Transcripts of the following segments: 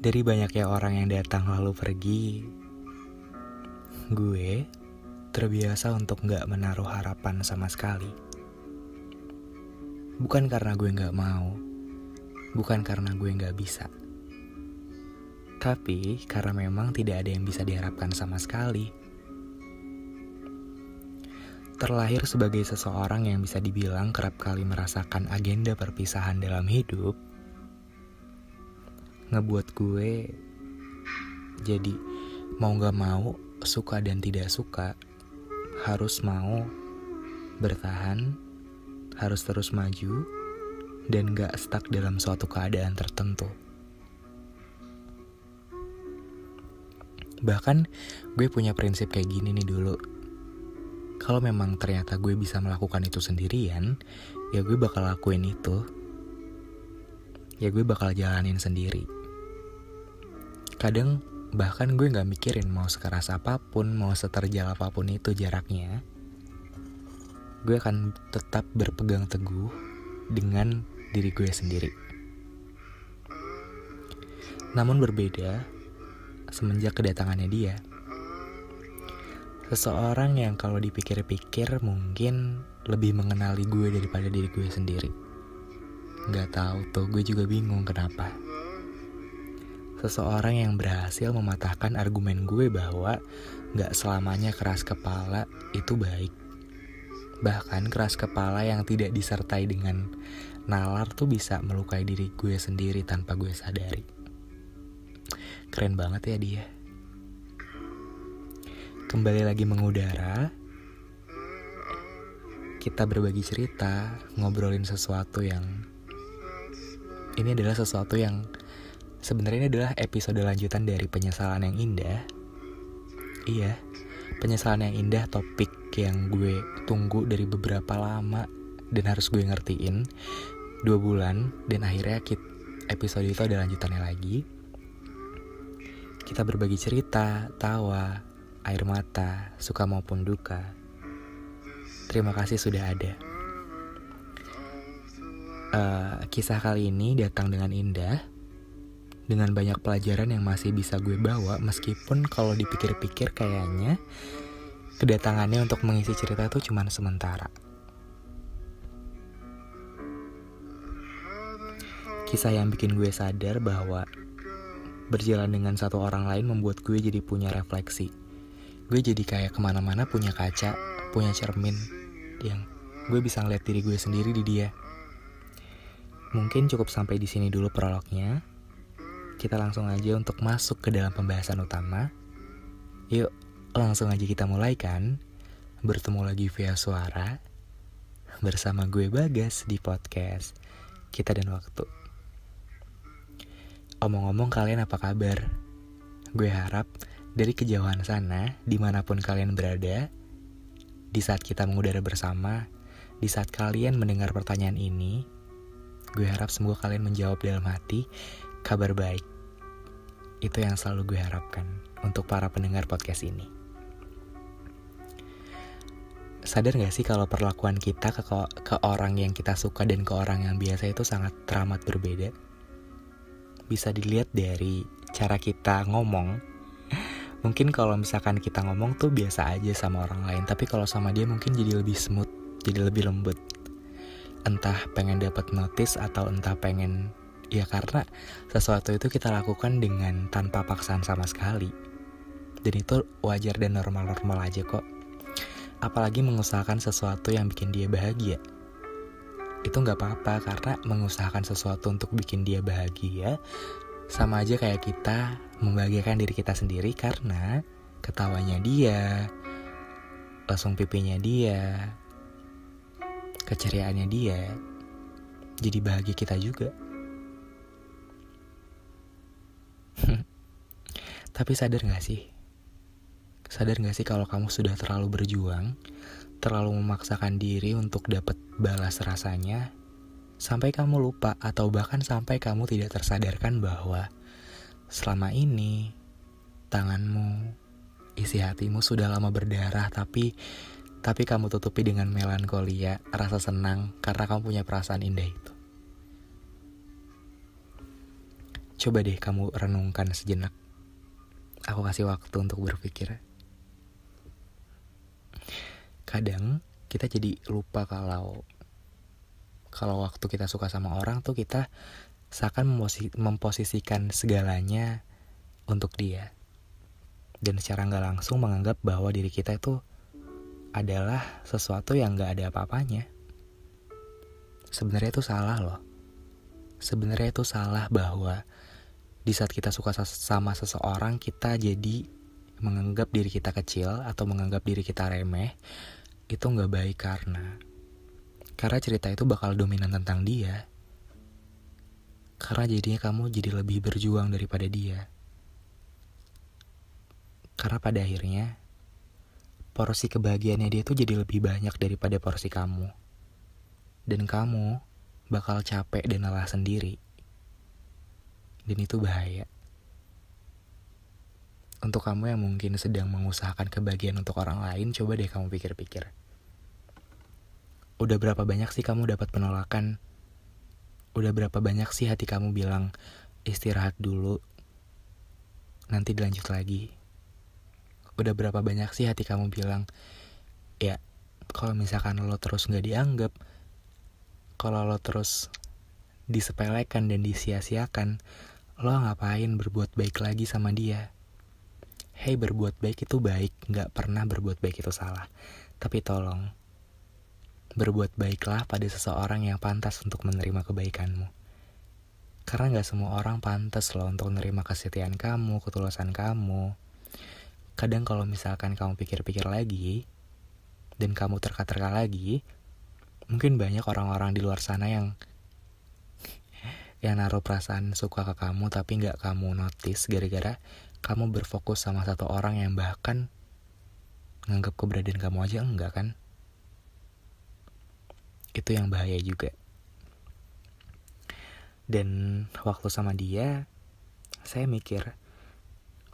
Dari banyaknya orang yang datang lalu pergi, gue terbiasa untuk gak menaruh harapan sama sekali. Bukan karena gue gak mau, bukan karena gue gak bisa. Tapi karena memang tidak ada yang bisa diharapkan sama sekali. Terlahir sebagai seseorang yang bisa dibilang kerap kali merasakan agenda perpisahan dalam hidup, ngebuat gue jadi mau gak mau suka dan tidak suka harus mau bertahan harus terus maju dan gak stuck dalam suatu keadaan tertentu. Bahkan gue punya prinsip kayak gini nih dulu. Kalau memang ternyata gue bisa melakukan itu sendirian ya gue bakal lakuin itu. Ya gue bakal jalanin sendiri Kadang bahkan gue gak mikirin mau sekeras apa pun, mau seterjal apa pun itu jaraknya. Gue akan tetap berpegang teguh dengan diri gue sendiri. Namun berbeda semenjak kedatangannya dia. Seseorang yang kalau dipikir-pikir mungkin lebih mengenali gue daripada diri gue sendiri. Gak tahu tuh, gue juga bingung kenapa seseorang yang berhasil mematahkan argumen gue bahwa gak selamanya keras kepala itu baik. Bahkan keras kepala yang tidak disertai dengan nalar tuh bisa melukai diri gue sendiri tanpa gue sadari. Keren banget ya dia. Kembali lagi mengudara, kita berbagi cerita, ngobrolin sesuatu yang ini adalah sesuatu yang Sebenarnya ini adalah episode lanjutan dari penyesalan yang indah. Iya, penyesalan yang indah topik yang gue tunggu dari beberapa lama dan harus gue ngertiin dua bulan dan akhirnya kita, episode itu ada lanjutannya lagi. Kita berbagi cerita, tawa, air mata, suka maupun duka. Terima kasih sudah ada. Uh, kisah kali ini datang dengan indah dengan banyak pelajaran yang masih bisa gue bawa meskipun kalau dipikir-pikir kayaknya kedatangannya untuk mengisi cerita itu cuma sementara. Kisah yang bikin gue sadar bahwa berjalan dengan satu orang lain membuat gue jadi punya refleksi. Gue jadi kayak ke mana-mana punya kaca, punya cermin yang gue bisa ngeliat diri gue sendiri di dia. Mungkin cukup sampai di sini dulu prolognya kita langsung aja untuk masuk ke dalam pembahasan utama. Yuk, langsung aja kita mulai kan? Bertemu lagi via suara bersama gue Bagas di podcast Kita dan Waktu. Omong-omong kalian apa kabar? Gue harap dari kejauhan sana, di mana pun kalian berada, di saat kita mengudara bersama, di saat kalian mendengar pertanyaan ini, gue harap semoga kalian menjawab dalam hati kabar baik. Itu yang selalu gue harapkan untuk para pendengar podcast ini. Sadar gak sih kalau perlakuan kita ke, ke orang yang kita suka dan ke orang yang biasa itu sangat teramat berbeda? Bisa dilihat dari cara kita ngomong. Mungkin kalau misalkan kita ngomong tuh biasa aja sama orang lain, tapi kalau sama dia mungkin jadi lebih smooth, jadi lebih lembut. Entah pengen dapat notice atau entah pengen Ya karena sesuatu itu kita lakukan dengan tanpa paksaan sama sekali. Dan itu wajar dan normal-normal aja kok. Apalagi mengusahakan sesuatu yang bikin dia bahagia. Itu nggak apa-apa karena mengusahakan sesuatu untuk bikin dia bahagia sama aja kayak kita membahagiakan diri kita sendiri karena ketawanya dia, langsung pipinya dia, keceriaannya dia jadi bahagia kita juga. Tapi sadar gak sih? Sadar gak sih kalau kamu sudah terlalu berjuang, terlalu memaksakan diri untuk dapat balas rasanya, sampai kamu lupa atau bahkan sampai kamu tidak tersadarkan bahwa selama ini tanganmu, isi hatimu sudah lama berdarah tapi tapi kamu tutupi dengan melankolia, rasa senang karena kamu punya perasaan indah itu. Coba deh kamu renungkan sejenak. Aku kasih waktu untuk berpikir. Kadang kita jadi lupa kalau kalau waktu kita suka sama orang tuh kita seakan memposisikan segalanya untuk dia. Dan secara nggak langsung menganggap bahwa diri kita itu adalah sesuatu yang gak ada apa-apanya. Sebenarnya itu salah loh. Sebenarnya itu salah bahwa di saat kita suka sama seseorang kita jadi menganggap diri kita kecil atau menganggap diri kita remeh itu nggak baik karena karena cerita itu bakal dominan tentang dia. Karena jadinya kamu jadi lebih berjuang daripada dia. Karena pada akhirnya porsi kebahagiaannya dia tuh jadi lebih banyak daripada porsi kamu. Dan kamu bakal capek dan lelah sendiri. Dan itu bahaya. Untuk kamu yang mungkin sedang mengusahakan kebahagiaan untuk orang lain, coba deh kamu pikir-pikir. Udah berapa banyak sih kamu dapat penolakan? Udah berapa banyak sih hati kamu bilang, istirahat dulu, nanti dilanjut lagi udah berapa banyak sih hati kamu bilang ya kalau misalkan lo terus nggak dianggap kalau lo terus disepelekan dan disia-siakan lo ngapain berbuat baik lagi sama dia? Hey berbuat baik itu baik. Nggak pernah berbuat baik itu salah. Tapi tolong berbuat baiklah pada seseorang yang pantas untuk menerima kebaikanmu. Karena nggak semua orang pantas loh untuk menerima kesetiaan kamu, ketulusan kamu, kadang kalau misalkan kamu pikir-pikir lagi dan kamu terka-terka lagi mungkin banyak orang-orang di luar sana yang yang naruh perasaan suka ke kamu tapi nggak kamu notice gara-gara kamu berfokus sama satu orang yang bahkan nganggap keberadaan kamu aja enggak kan? Itu yang bahaya juga. Dan waktu sama dia saya mikir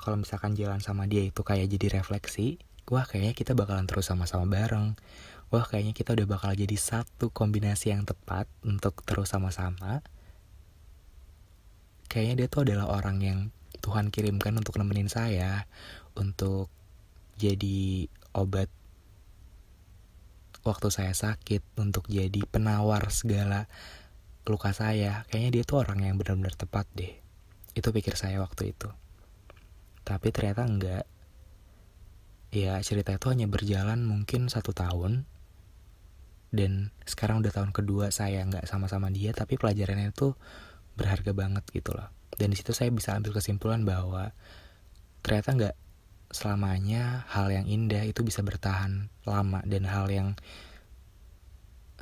kalau misalkan jalan sama dia itu kayak jadi refleksi wah kayaknya kita bakalan terus sama-sama bareng. Wah kayaknya kita udah bakal jadi satu kombinasi yang tepat untuk terus sama-sama kayaknya dia tuh adalah orang yang Tuhan kirimkan untuk nemenin saya untuk jadi obat waktu saya sakit untuk jadi penawar segala luka saya kayaknya dia tuh orang yang benar-benar tepat deh itu pikir saya waktu itu tapi ternyata enggak. Ya cerita itu hanya berjalan mungkin satu tahun. Dan sekarang udah tahun kedua saya nggak sama-sama dia, tapi pelajarannya itu berharga banget gitu loh. Dan di situ saya bisa ambil kesimpulan bahwa ternyata nggak selamanya hal yang indah itu bisa bertahan lama dan hal yang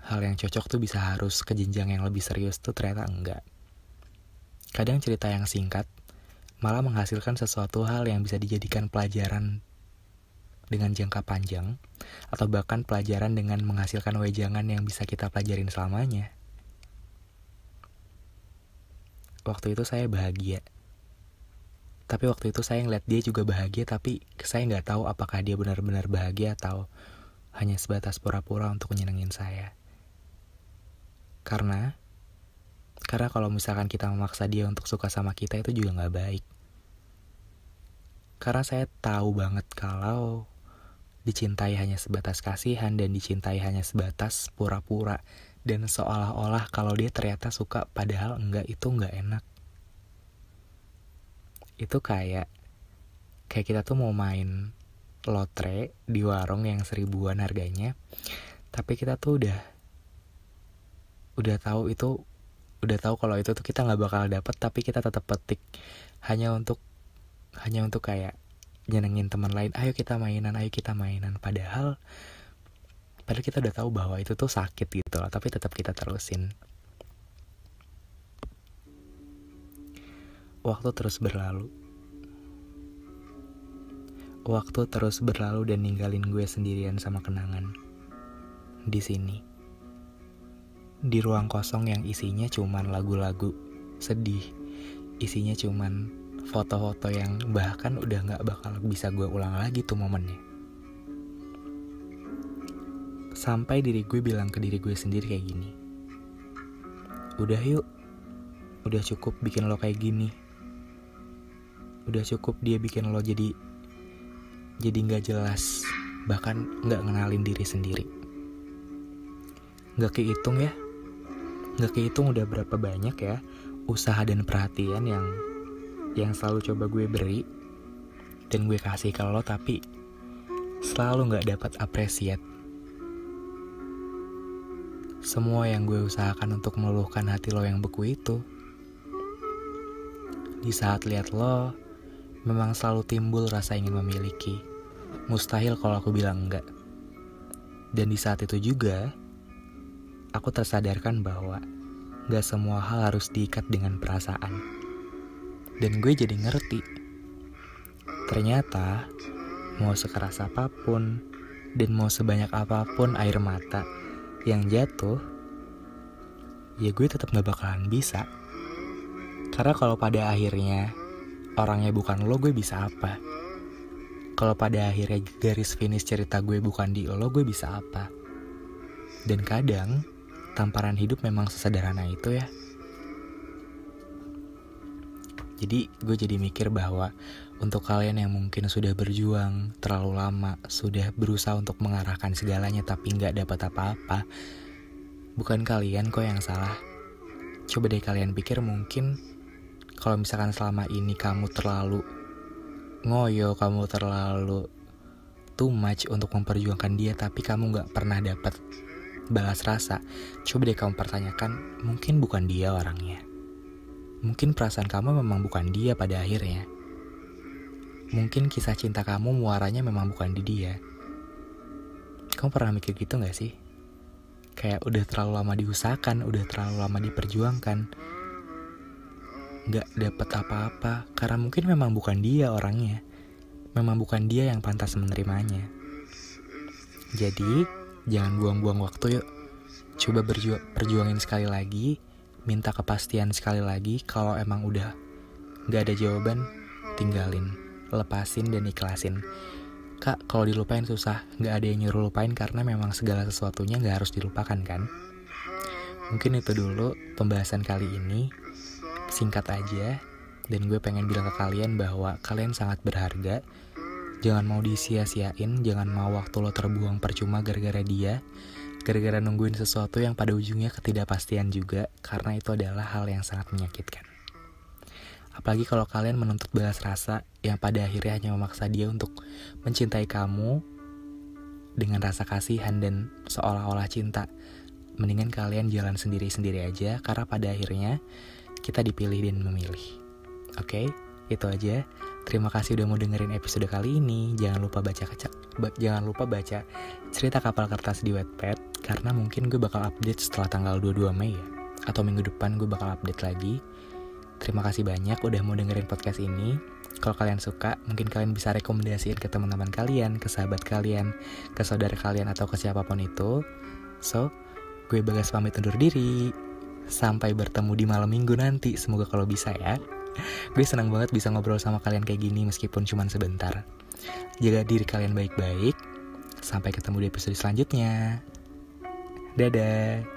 hal yang cocok tuh bisa harus ke jenjang yang lebih serius tuh ternyata enggak. Kadang cerita yang singkat malah menghasilkan sesuatu hal yang bisa dijadikan pelajaran dengan jangka panjang, atau bahkan pelajaran dengan menghasilkan wejangan yang bisa kita pelajarin selamanya. Waktu itu saya bahagia. Tapi waktu itu saya ngeliat dia juga bahagia, tapi saya nggak tahu apakah dia benar-benar bahagia atau hanya sebatas pura-pura untuk menyenangin saya. Karena, karena kalau misalkan kita memaksa dia untuk suka sama kita itu juga nggak baik. Karena saya tahu banget kalau dicintai hanya sebatas kasihan dan dicintai hanya sebatas pura-pura dan seolah-olah kalau dia ternyata suka padahal enggak itu enggak enak. Itu kayak kayak kita tuh mau main lotre di warung yang seribuan harganya tapi kita tuh udah udah tahu itu udah tahu kalau itu tuh kita nggak bakal dapet tapi kita tetap petik hanya untuk hanya untuk kayak nyenengin teman lain ayo kita mainan ayo kita mainan padahal padahal kita udah tahu bahwa itu tuh sakit gitu loh tapi tetap kita terusin. Waktu terus berlalu. Waktu terus berlalu dan ninggalin gue sendirian sama kenangan. Di sini. Di ruang kosong yang isinya cuman lagu-lagu sedih. Isinya cuman foto-foto yang bahkan udah nggak bakal bisa gue ulang lagi tuh momennya sampai diri gue bilang ke diri gue sendiri kayak gini. Udah yuk. Udah cukup bikin lo kayak gini. Udah cukup dia bikin lo jadi jadi nggak jelas. Bahkan nggak ngenalin diri sendiri. Nggak kehitung ya. Nggak kehitung udah berapa banyak ya usaha dan perhatian yang yang selalu coba gue beri dan gue kasih ke lo tapi selalu nggak dapat apresiat semua yang gue usahakan untuk meluluhkan hati lo yang beku itu. Di saat lihat lo memang selalu timbul rasa ingin memiliki. Mustahil kalau aku bilang enggak. Dan di saat itu juga aku tersadarkan bahwa gak semua hal harus diikat dengan perasaan. Dan gue jadi ngerti. Ternyata mau sekeras apa pun dan mau sebanyak apa pun air mata yang jatuh, ya gue tetap gak bakalan bisa. Karena kalau pada akhirnya orangnya bukan lo, gue bisa apa? Kalau pada akhirnya garis finish cerita gue bukan di lo, gue bisa apa? Dan kadang, tamparan hidup memang sesederhana itu ya. Jadi gue jadi mikir bahwa untuk kalian yang mungkin sudah berjuang terlalu lama, sudah berusaha untuk mengarahkan segalanya tapi nggak dapat apa-apa, bukan kalian kok yang salah. Coba deh kalian pikir mungkin kalau misalkan selama ini kamu terlalu ngoyo, kamu terlalu too much untuk memperjuangkan dia tapi kamu nggak pernah dapat balas rasa. Coba deh kamu pertanyakan, mungkin bukan dia orangnya. Mungkin perasaan kamu memang bukan dia pada akhirnya. Mungkin kisah cinta kamu muaranya memang bukan di dia. Kamu pernah mikir gitu gak sih? Kayak udah terlalu lama diusahakan, udah terlalu lama diperjuangkan. Gak dapet apa-apa, karena mungkin memang bukan dia orangnya. Memang bukan dia yang pantas menerimanya. Jadi, jangan buang-buang waktu yuk. Coba berju perjuangin sekali lagi, minta kepastian sekali lagi kalau emang udah gak ada jawaban tinggalin lepasin dan ikhlasin. Kak kalau dilupain susah. Gak ada yang nyuruh lupain karena memang segala sesuatunya gak harus dilupakan kan? Mungkin itu dulu pembahasan kali ini. Singkat aja. Dan gue pengen bilang ke kalian bahwa kalian sangat berharga. Jangan mau disia-siain jangan mau waktu lo terbuang percuma gara-gara dia gara-gara nungguin sesuatu yang pada ujungnya ketidakpastian juga, karena itu adalah hal yang sangat menyakitkan. Apalagi kalau kalian menuntut balas rasa yang pada akhirnya hanya memaksa dia untuk mencintai kamu dengan rasa kasihan dan seolah-olah cinta. Mendingan kalian jalan sendiri-sendiri aja, karena pada akhirnya kita dipilih dan memilih. Oke, okay? itu aja. Terima kasih udah mau dengerin episode kali ini. Jangan lupa baca kaca, jangan lupa baca cerita kapal kertas di Wattpad karena mungkin gue bakal update setelah tanggal 22 Mei ya. Atau minggu depan gue bakal update lagi. Terima kasih banyak udah mau dengerin podcast ini. Kalau kalian suka mungkin kalian bisa rekomendasiin ke teman-teman kalian ke sahabat kalian ke saudara kalian atau ke siapa pun itu. So gue bagas pamit undur diri. Sampai bertemu di malam minggu nanti. Semoga kalau bisa ya. Gue senang banget bisa ngobrol sama kalian kayak gini meskipun cuma sebentar. Jaga diri kalian baik-baik. Sampai ketemu di episode selanjutnya Dadah.